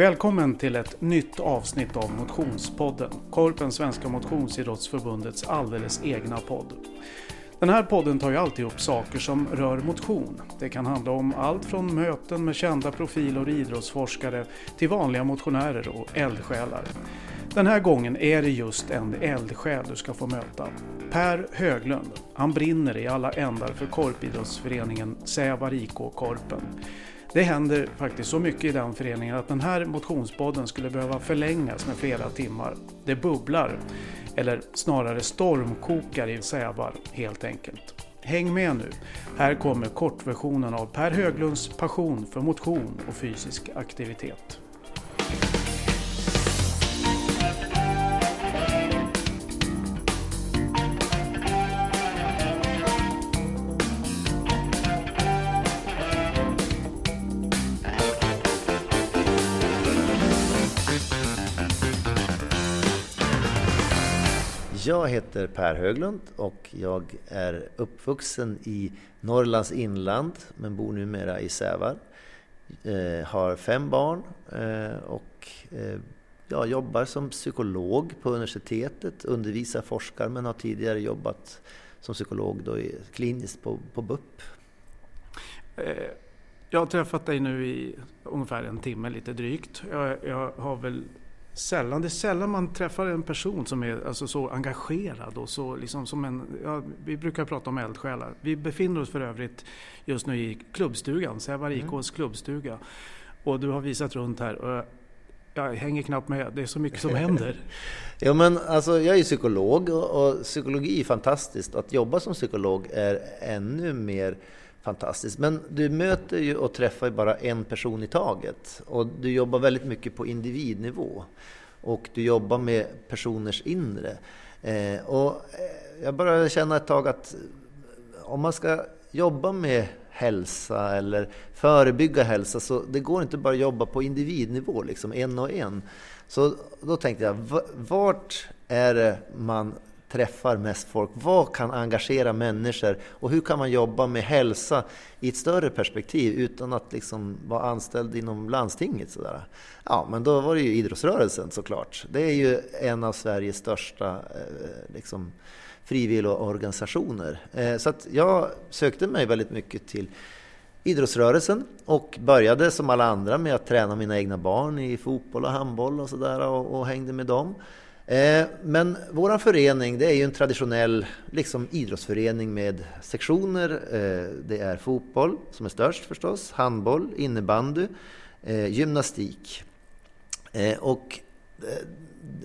Välkommen till ett nytt avsnitt av Motionspodden, Korpen Svenska Motionsidrottsförbundets alldeles egna podd. Den här podden tar ju alltid upp saker som rör motion. Det kan handla om allt från möten med kända profiler och idrottsforskare till vanliga motionärer och eldsjälar. Den här gången är det just en eldsjäl du ska få möta. Per Höglund. Han brinner i alla ändar för korpidrottsföreningen Sävar IK Korpen. Det händer faktiskt så mycket i den föreningen att den här motionspodden skulle behöva förlängas med flera timmar. Det bubblar, eller snarare stormkokar i Sävar helt enkelt. Häng med nu. Här kommer kortversionen av Per Höglunds passion för motion och fysisk aktivitet. Jag heter Per Höglund och jag är uppvuxen i Norrlands inland men bor numera i Sävar. Eh, har fem barn eh, och eh, jag jobbar som psykolog på universitetet, undervisar, forskar men har tidigare jobbat som psykolog då i, kliniskt på, på BUP. Eh, jag har träffat dig nu i ungefär en timme lite drygt. Jag, jag har väl sällan, det är sällan man träffar en person som är alltså, så engagerad och så liksom som en, ja, vi brukar prata om eldsjälar. Vi befinner oss för övrigt just nu i klubbstugan, Sävar IKs mm. klubbstuga. Och du har visat runt här och jag hänger knappt med, det är så mycket som händer. ja men alltså jag är psykolog och, och psykologi är fantastiskt. Att jobba som psykolog är ännu mer fantastiskt. Men du möter ju och träffar ju bara en person i taget och du jobbar väldigt mycket på individnivå och du jobbar med personers inre. Eh, och eh, jag började känna ett tag att om man ska jobba med hälsa eller förebygga hälsa så det går inte bara att jobba på individnivå, liksom en och en. Så då tänkte jag, vart är det man träffar mest folk? Vad kan engagera människor? Och hur kan man jobba med hälsa i ett större perspektiv utan att liksom vara anställd inom landstinget? Sådär. Ja, men då var det ju idrottsrörelsen såklart. Det är ju en av Sveriges största eh, liksom, frivilligorganisationer. Eh, så att jag sökte mig väldigt mycket till idrottsrörelsen och började som alla andra med att träna mina egna barn i fotboll och handboll och sådär och, och hängde med dem. Eh, men vår förening det är ju en traditionell liksom, idrottsförening med sektioner. Eh, det är fotboll som är störst förstås, handboll, innebandy, eh, gymnastik. Och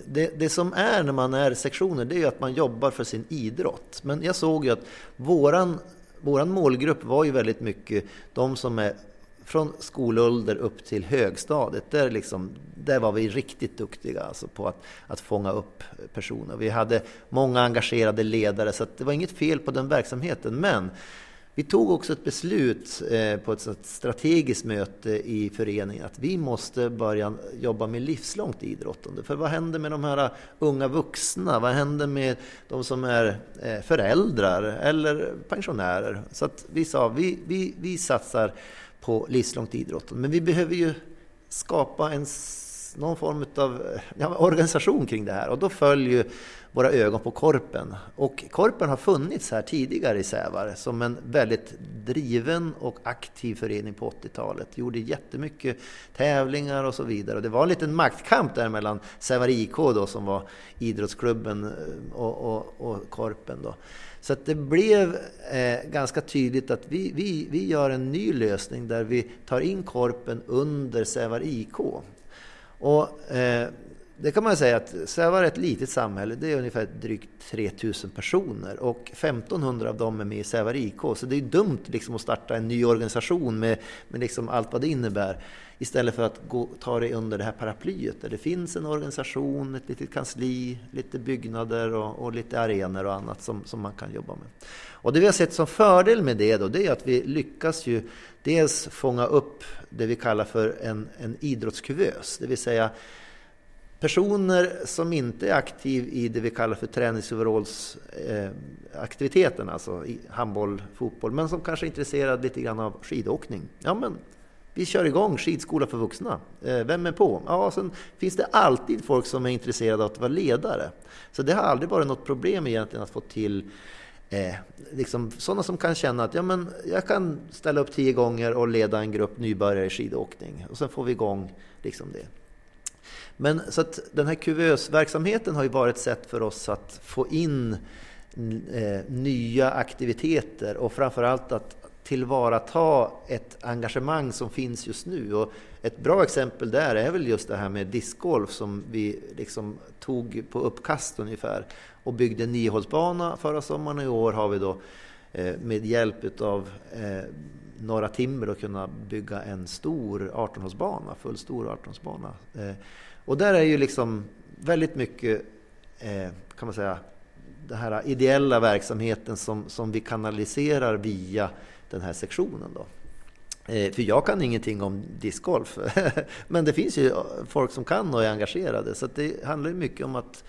det, det, som är när man är sektioner det är ju att man jobbar för sin idrott. Men jag såg ju att våran, våran målgrupp var ju väldigt mycket de som är från skolålder upp till högstadiet, där, liksom, där var vi riktigt duktiga alltså på att, att fånga upp personer. Vi hade många engagerade ledare, så det var inget fel på den verksamheten. Men vi tog också ett beslut eh, på ett strategiskt möte i föreningen att vi måste börja jobba med livslångt idrottande. För vad händer med de här unga vuxna? Vad händer med de som är eh, föräldrar eller pensionärer? Så att vi sa, vi, vi, vi satsar på livslångt idrottande. Men vi behöver ju skapa en, någon form av ja, organisation kring det här och då följer våra ögon på Korpen. Och Korpen har funnits här tidigare i Sävar som en väldigt driven och aktiv förening på 80-talet. Gjorde jättemycket tävlingar och så vidare. Och det var en liten maktkamp där mellan Sävar IK då, som var idrottsklubben eh, och, och, och Korpen. Då. Så att det blev eh, ganska tydligt att vi, vi, vi gör en ny lösning där vi tar in Korpen under Sävar IK. Och, eh, det kan man säga att Sävar är ett litet samhälle, det är ungefär drygt 3000 personer och 1500 av dem är med i Sävar IK. Så det är dumt liksom att starta en ny organisation med, med liksom allt vad det innebär istället för att gå, ta det under det här paraplyet där det finns en organisation, ett litet kansli, lite byggnader och, och lite arenor och annat som, som man kan jobba med. Och det vi har sett som fördel med det då, det är att vi lyckas ju dels fånga upp det vi kallar för en, en idrottskuvös, det vill säga personer som inte är aktiv i det vi kallar för träningsoverallsaktiviteten, eh, alltså handboll, fotboll, men som kanske är intresserad lite grann av skidåkning. Ja, men vi kör igång skidskola för vuxna. Eh, vem är på? Ja, sen finns det alltid folk som är intresserade av att vara ledare. Så det har aldrig varit något problem egentligen att få till eh, liksom, sådana som kan känna att ja, men jag kan ställa upp tio gånger och leda en grupp nybörjare i skidåkning. Och sen får vi igång liksom det. Men så att den här kuvösverksamheten har ju varit ett sätt för oss att få in eh, nya aktiviteter och framförallt att tillvarata ett engagemang som finns just nu. Och ett bra exempel där är väl just det här med discgolf som vi liksom tog på uppkast ungefär och byggde en niohålsbana förra sommaren. I år har vi då eh, med hjälp av eh, några timmer kunnat att kunna bygga en stor 18-hålsbana, fullstor 18-hålsbana. Eh, och där är ju liksom väldigt mycket, eh, kan man säga, den här ideella verksamheten som, som vi kanaliserar via den här sektionen. Då. Eh, för jag kan ingenting om discgolf, men det finns ju folk som kan och är engagerade. Så det handlar ju mycket om att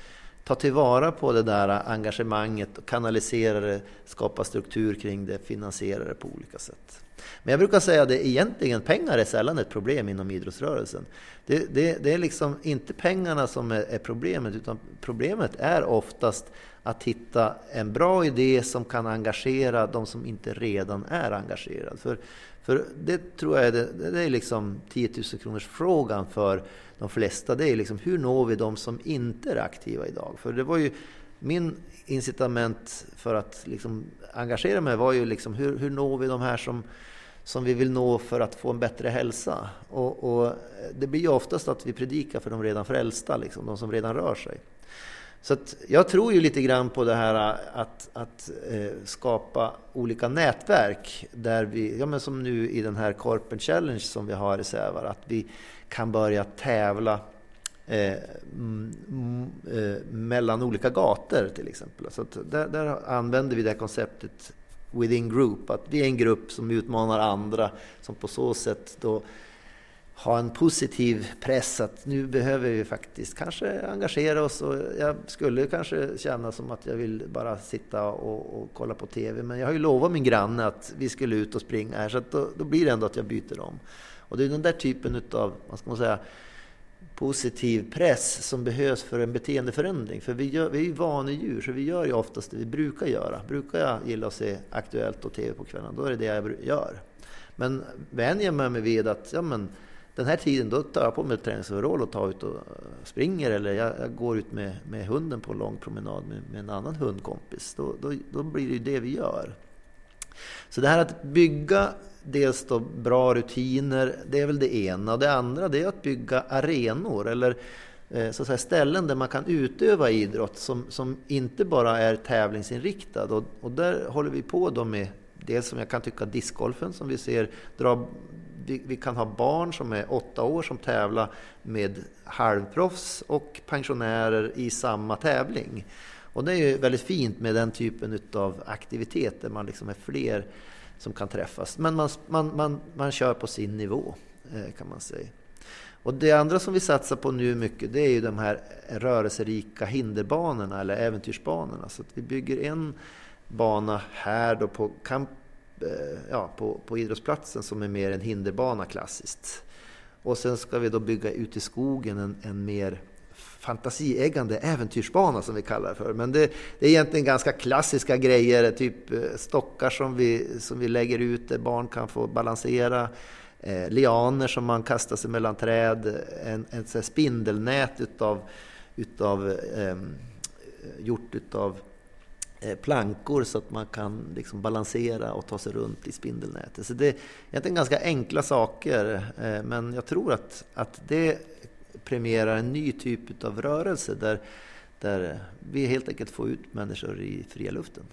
ta tillvara på det där engagemanget, kanalisera det, skapa struktur kring det, finansiera det på olika sätt. Men jag brukar säga att egentligen, pengar är sällan ett problem inom idrottsrörelsen. Det, det, det är liksom inte pengarna som är, är problemet, utan problemet är oftast att hitta en bra idé som kan engagera de som inte redan är engagerade. För, för det tror jag är, det, det är liksom 10 000 kronors frågan för de flesta. Det är liksom hur når vi de som inte är aktiva idag? För det var ju min incitament för att liksom engagera mig var ju liksom hur, hur når vi de här som, som vi vill nå för att få en bättre hälsa? Och, och det blir ju oftast att vi predikar för de redan frälsta, liksom, de som redan rör sig. Så jag tror ju lite grann på det här äh, att, att eh, skapa olika nätverk där vi, ja men som nu i den här Korpen Challenge som vi har i Sävar, att vi kan börja tävla eh, m, eh, mellan olika gator till exempel. Så där, där använder vi det här konceptet within group, att vi är en grupp som utmanar andra som på så sätt då ha en positiv press att nu behöver vi faktiskt kanske engagera oss och jag skulle kanske känna som att jag vill bara sitta och, och kolla på TV men jag har ju lovat min granne att vi skulle ut och springa här så då, då, blir det ändå att jag byter om. Och det är den där typen av, vad ska man säga, positiv press som behövs för en beteendeförändring. För vi, gör, vi är ju vanedjur så vi gör ju oftast det vi brukar göra. Brukar jag gilla att se Aktuellt och TV på kvällen, då är det det jag gör. Men vänjer jag mig vid att ja, men, den här tiden då tar jag på mig ett träningsoverall och tar ut och eh, springer eller jag, jag går ut med, med, hunden på en lång promenad med, med en annan hundkompis. Då, då, då, blir det ju det vi gör. Så det här att bygga dels då bra rutiner, det är väl det ena. Och det andra det är att bygga arenor eller eh, så att säga, ställen där man kan utöva idrott som, som inte bara är tävlingsinriktad. Och, och där håller vi på då med dels som jag kan tycka discgolfen som vi ser dra vi, vi, kan ha barn som är åtta år som tävlar med halvproffs och pensionärer i samma tävling. Och det är ju väldigt fint med den typen av aktivitet där man liksom är fler som kan träffas. Men man, man, man, man kör på sin nivå eh, kan man säga. Och det andra som vi satsar på nu mycket det är ju de här rörelserika hinderbanorna eller äventyrsbanorna. Så att vi bygger en bana här då på Camp Eh, ja, på, på idrottsplatsen som är mer en hinderbana klassiskt. Och sen ska vi då bygga ut i skogen en, en mer fantasieggande äventyrsbana som vi kallar det för. Men det, det, är egentligen ganska klassiska grejer, typ eh, stockar som vi, som vi lägger ut där barn kan få balansera, eh, lianer som man kastar sig mellan träd, en, en spindelnät utav, utav eh, gjort utav Eh, plankor så att man kan liksom balansera och ta sig runt i spindelnätet. Så det är egentligen ganska enkla saker, eh, men jag tror att, att det premierar en ny typ av rörelse där, där vi helt enkelt får ut människor i fria luften.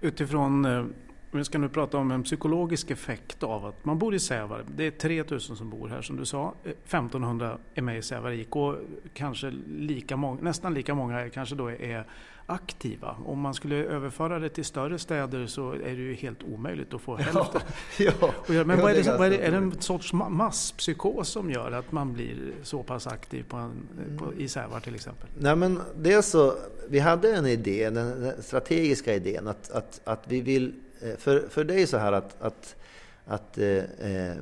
Utifrån, eh, vi ska nu prata om en psykologisk effekt av att man bor i Sävar. Det är 3000 som bor här som du sa. 1500 är med i Sävar IK och kanske lika många, nästan lika många kanske då är aktiva. Om man skulle överföra det till större städer så är det ju helt omöjligt att få hälften. Ja, ja. Men vad är, det, vad är, det, är det en sorts masspsykos som gör att man blir så pass aktiv på en, på, i Sävar till exempel? Nej, men det är så, vi hade en idé, den strategiska idén att, att, att vi vill... Eh, för, för det är så här att, att, att eh, eh,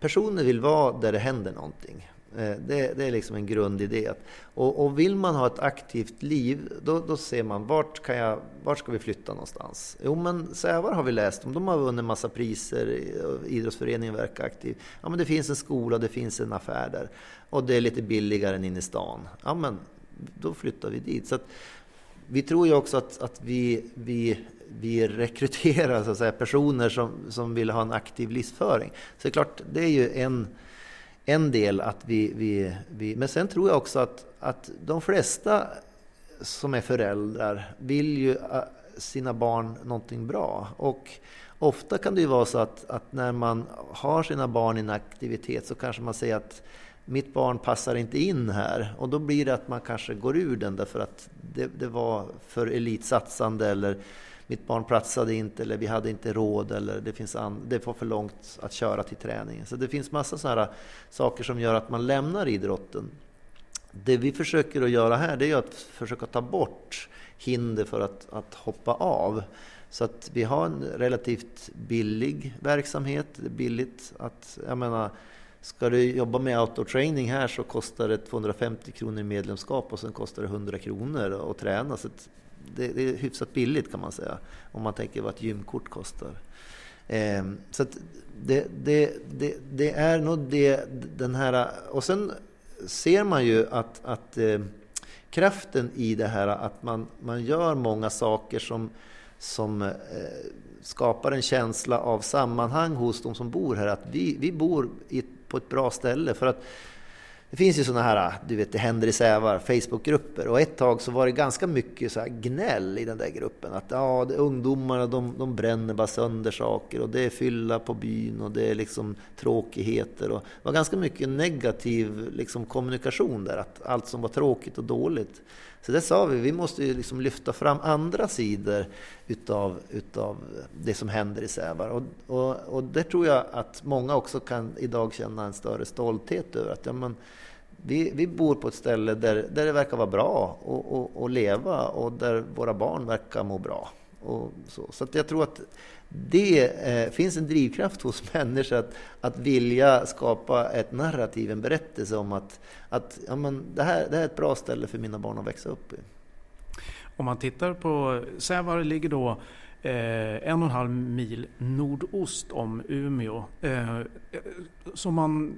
personer vill vara där det händer någonting. Eh, det, det, är liksom en grundidé. Och, och, vill man ha ett aktivt liv, då, då ser man vart, kan jag, vart ska vi flytta någonstans? Jo, men Sävar har vi läst om. De har vunnit massa priser. Eh, idrottsföreningen verkar aktiv. Ja, men det finns en skola, det finns en affär där. Och det är lite billigare än inne i stan. Ja, men då flyttar vi dit. Så att, vi tror ju också att, att vi, vi, vi rekryterar så att säga, personer som, som vill ha en aktiv livsföring. Så det är klart, det är ju en en del att vi, vi, vi... Men sen tror jag också att, att de flesta som är föräldrar vill ju äh, sina barn någonting bra. Och ofta kan det ju vara så att, att när man har sina barn i en aktivitet så kanske man säger att mitt barn passar inte in här. Och då blir det att man kanske går ur den därför att det, det var för elitsatsande eller mitt barn platsade inte eller vi hade inte råd eller det, finns an, det var för långt att köra till träningen. Så det finns massa sådana saker som gör att man lämnar idrotten. Det vi försöker att göra här det är att försöka ta bort hinder för att, att hoppa av. Så att vi har en relativt billig verksamhet. Det är billigt att, jag menar, ska du jobba med outdoor training här så kostar det 250 kronor i medlemskap och sen kostar det 100 kronor att träna. Så det, det, är hyfsat billigt kan man säga, om man tänker vad ett gymkort kostar. Eh, så det, det, det, det, är nog det, den här... Och sen ser man ju att, att eh, kraften i det här att man, man gör många saker som, som eh, skapar en känsla av sammanhang hos de som bor här. Att vi, vi bor i, på ett bra ställe. För att det finns ju sådana här, du vet, det händer i Sävar, Facebookgrupper. Och ett tag så var det ganska mycket så gnäll i den där gruppen. Att ja, det, ungdomarna de, de bränner bara sönder saker och det är fylla på byn och det är liksom tråkigheter. Och det var ganska mycket negativ liksom, kommunikation där, att allt som var tråkigt och dåligt. Så det sa vi, vi måste ju liksom lyfta fram andra sidor utav, utav det som händer i Sävar. Och, och, och det tror jag att många också kan idag känna en större stolthet över. Att, ja, men, vi, vi bor på ett ställe där, där det verkar vara bra att leva och där våra barn verkar må bra. Och så så jag tror att det eh, finns en drivkraft hos människor att, att vilja skapa ett narrativ, en berättelse om att, att ja, men det, här, det här är ett bra ställe för mina barn att växa upp i. Om man tittar på Sävar ligger då eh, en och en halv mil nordost om Umeå. Eh, som man,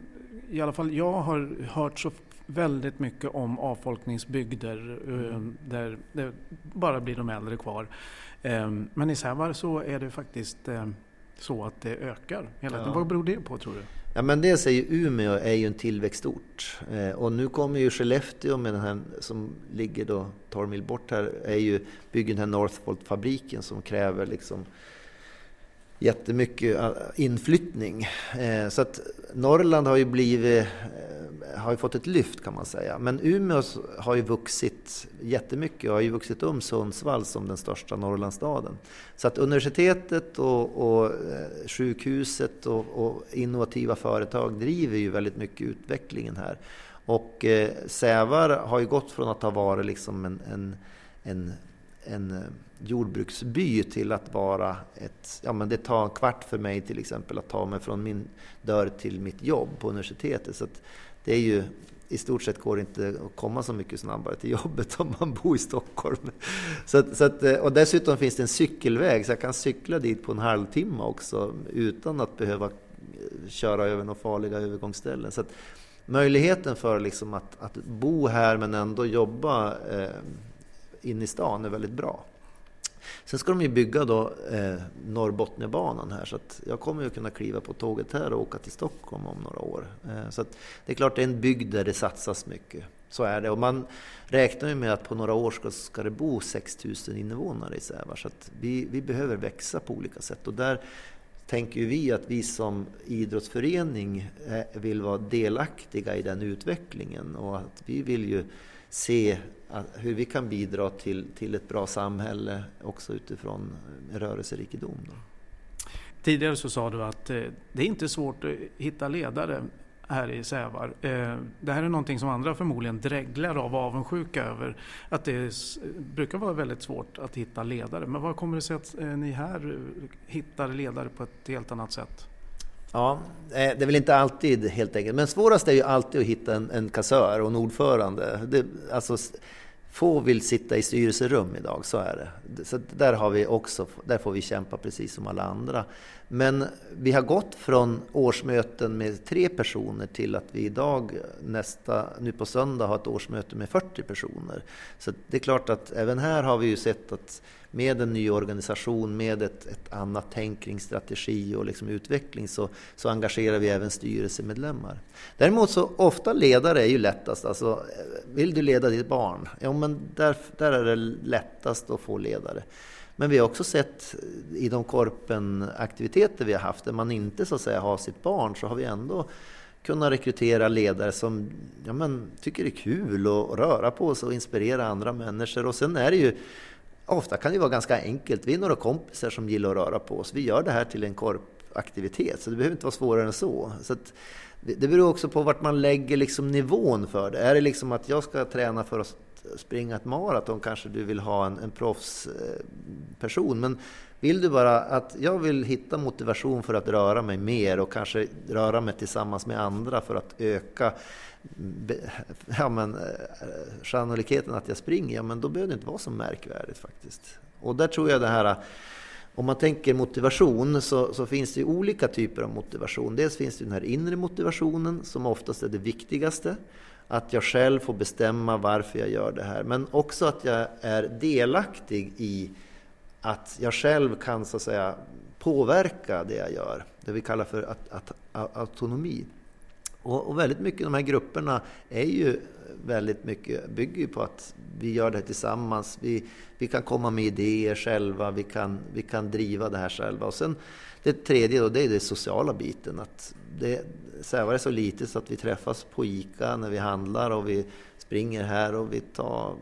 i alla fall jag har hört så väldigt mycket om avfolkningsbygder eh, där det bara blir de äldre kvar. Ehm, men i Sävar så är det faktiskt eh, så att det ökar hela tiden. Ja. Vad beror det på tror du? Ja, men dels är ju Umeå är ju en tillväxtort. Eh, och nu kommer ju Skellefteå med den här som ligger då 12 mil bort här, är ju, bygger den här Northvolt-fabriken som kräver liksom jättemycket eh, inflyttning. Eh, så att Norrland har ju blivit, eh, har ju fått ett lyft kan man säga. Men Umeå har ju vuxit jättemycket och har ju vuxit om Sundsvall som den största Norrlandsstaden. Så att universitetet och, och sjukhuset och, och, innovativa företag driver ju väldigt mycket utvecklingen här. Och Sävar har ju gått från att ha varit liksom en, en, en, en jordbruksby till att vara ett... Ja, men det tar en kvart för mig till exempel att ta mig från min dörr till mitt jobb på universitetet. Så det är ju... I stort sett går det inte att komma så mycket snabbare till jobbet om man bor i Stockholm. Så att, så att, eh, och dessutom finns det en cykelväg så jag kan cykla dit på en halvtimme också utan att behöva eh, köra över några farliga övergångsställen. Så att, möjligheten för liksom att, att bo här men ändå jobba eh, in i stan är väldigt bra. Sen ska de ju bygga då eh, Norrbotniabanan här så att jag kommer ju kunna kliva på tåget här och åka till Stockholm om några år. Eh, så att det är klart det är en bygd där det satsas mycket. Så är det. Och man räknar ju med att på några år ska, ska det bo 6000 invånare i Sävar. Så att vi, vi behöver växa på olika sätt. Och där tänker vi att vi som idrottsförening eh, vill vara delaktiga i den utvecklingen. Och att vi vill ju se hur vi kan bidra till, till ett bra samhälle också utifrån rörelserikedom. Då. Tidigare så sa du att eh, det är inte svårt att hitta ledare här i Sävar. Eh, det här är någonting som andra förmodligen dräglar av avundsjuka över. Att det brukar vara väldigt svårt att hitta ledare. Men vad kommer det sig att eh, ni här eh, hittar ledare på ett helt annat sätt? Ja, eh, det är väl inte alltid helt enkelt. Men svårast är ju alltid att hitta en, en kassör och en ordförande. Det, alltså, få vill sitta i styrelserum idag, så är det. Så där, har vi också, där får vi kämpa precis som alla andra. Men vi har gått från årsmöten med tre personer till att vi idag, nästa, nu på söndag, har ett årsmöte med 40 personer. Så det är klart att även här har vi ju sett att med en ny organisation, med ett, ett annat tänk kring strategi och liksom utveckling så, så engagerar vi även styrelsemedlemmar. Däremot så ofta ledare är ju lättast. Alltså, vill du leda ditt barn? Ja, men där, där är det lättast att få ledare. Men vi har också sett i de aktiviteter vi har haft, där man inte så att säga har sitt barn, så har vi ändå kunnat rekrytera ledare som ja, men, tycker det är kul att röra på sig och inspirera andra människor. Och sen är det ju Ofta kan det vara ganska enkelt. Vi är några kompisar som gillar att röra på oss. Vi gör det här till en korpaktivitet, så det behöver inte vara svårare än så. så det beror också på vart man lägger liksom nivån för det. Är det liksom att jag ska träna för att springa ett maraton kanske du vill ha en, en proffsperson. Men vill du bara att jag vill hitta motivation för att röra mig mer och kanske röra mig tillsammans med andra för att öka ja, men, eh, sannolikheten att jag springer, ja, men då behöver det inte vara så märkvärdigt faktiskt. Och där tror jag det här om man tänker motivation så, så, finns det olika typer av motivation. Dels finns det den här inre motivationen som oftast är det viktigaste. Att jag själv får bestämma varför jag gör det här. Men också att jag är delaktig i att jag själv kan så att säga påverka det jag gör. Det vi kallar för att, att, autonomi. Och, och, väldigt mycket de här grupperna är ju väldigt mycket, bygger ju på att vi gör det här tillsammans. Vi, vi kan komma med idéer själva, vi kan, vi kan driva det här själva. Och sen det tredje då, det är den sociala biten. Att det, Sävar är så litet så att vi träffas på ICA när vi handlar och vi springer här och vi tar...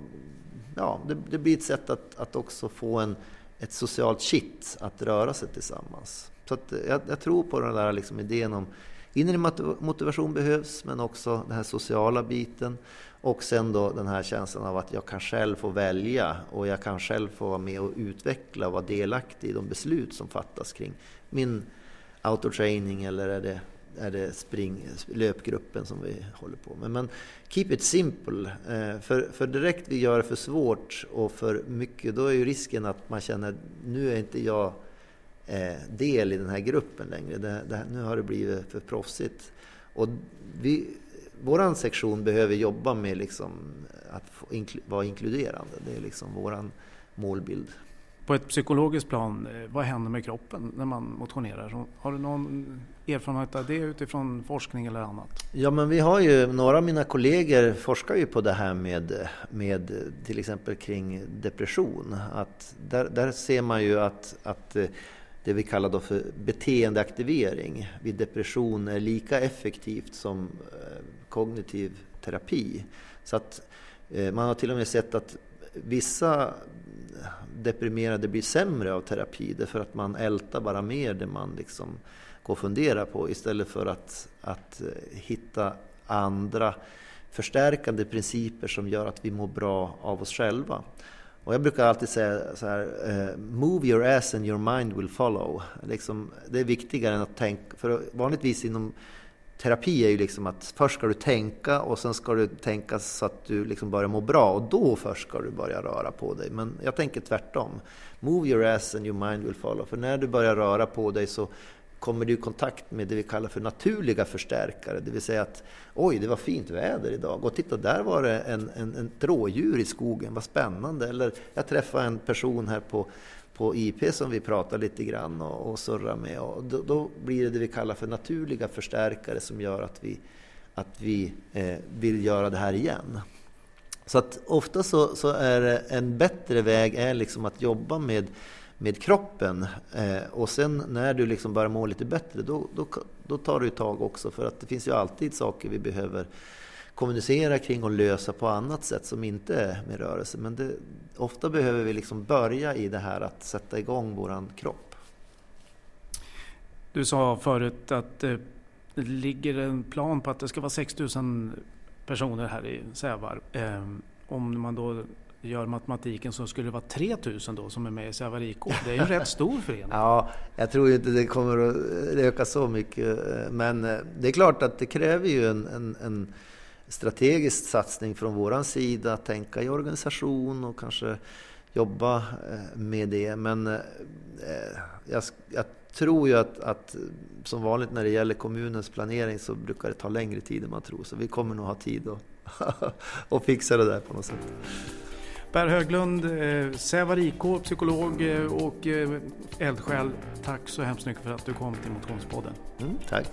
Ja, det, det blir ett sätt att, att också få en, ett socialt kitt att röra sig tillsammans. Så jag, jag, tror på den där liksom idén om inre motivation behövs, men också den här sociala biten. Och sen då den här känslan av att jag kan själv få välja och jag kan själv få vara med och utveckla och vara delaktig i de beslut som fattas kring min autotraining eller är det, är det spring, löpgruppen som vi håller på med. Men keep it simple. Eh, för, för direkt vi gör det för svårt och för mycket, då är ju risken att man känner nu är inte jag eh, del i den här gruppen längre. Det, det, nu har det blivit för proffsigt. Och vi, vår sektion behöver jobba med liksom att inkl vara inkluderande. Det är liksom vår målbild. På ett psykologiskt plan, eh, vad händer med kroppen när man motionerar? Har du någon erfarenhet av det utifrån forskning eller annat? Ja, men vi har ju, några av mina kollegor forskar ju på det här med, med till exempel kring depression. Att där, där ser man ju att, att eh, det vi kallar då för beteendeaktivering vid depression är lika effektivt som eh, kognitiv terapi. Så att man har till och med sett att vissa deprimerade blir sämre av terapi därför att man ältar bara mer det man liksom går och funderar på istället för att, att eh, hitta andra förstärkande principer som gör att vi mår bra av oss själva. Och jag brukar alltid säga så här, eh, move your ass and your mind will follow. Liksom, det är viktigare än att tänka, för vanligtvis inom terapi är ju liksom att först ska du tänka och sen ska du tänka så att du liksom börjar må bra och då först ska du börja röra på dig. Men jag tänker tvärtom. Move your ass and your mind will follow. För när du börjar röra på dig så kommer du i kontakt med det vi kallar för naturliga förstärkare. Det vill säga att oj, det var fint väder idag och titta där var det en, en, en rådjur i skogen, vad spännande. Eller jag träffade en person här på på IP som vi pratar lite grann och, och surrar med. Och då, då, blir det det vi kallar för naturliga förstärkare som gör att vi, att vi eh, vill göra det här igen. Så att ofta så, så är en bättre väg är liksom att jobba med, med kroppen eh, och sen när du liksom börjar må lite bättre då, då, då tar du tag också för att det finns ju alltid saker vi behöver kommunicera kring och lösa på annat sätt som inte är med rörelse. Men det, ofta behöver vi liksom börja i det här att sätta igång våran kropp. Du sa förut att det ligger en plan på att det ska vara 6000 personer här i Sävar. Eh, om man då gör matematiken så skulle det vara 3000 då som är med i Sävar IK. Det är ju en rätt stor förening. Ja, jag tror inte det kommer att öka så mycket. Men eh, det är klart att det kräver ju en, en, en strategisk satsning från våran sida, att tänka i organisation och kanske jobba eh, med det. Men eh, jag, jag tror ju att, att, som vanligt när det gäller kommunens planering så brukar det ta längre tid än man tror. Så vi kommer nog ha tid att, att fixa det där på något sätt. Per Höglund, eh, Sävar IK, psykolog och eldsjäl. Tack så hemskt mycket för att du kom till Motionspodden. Mm, tack.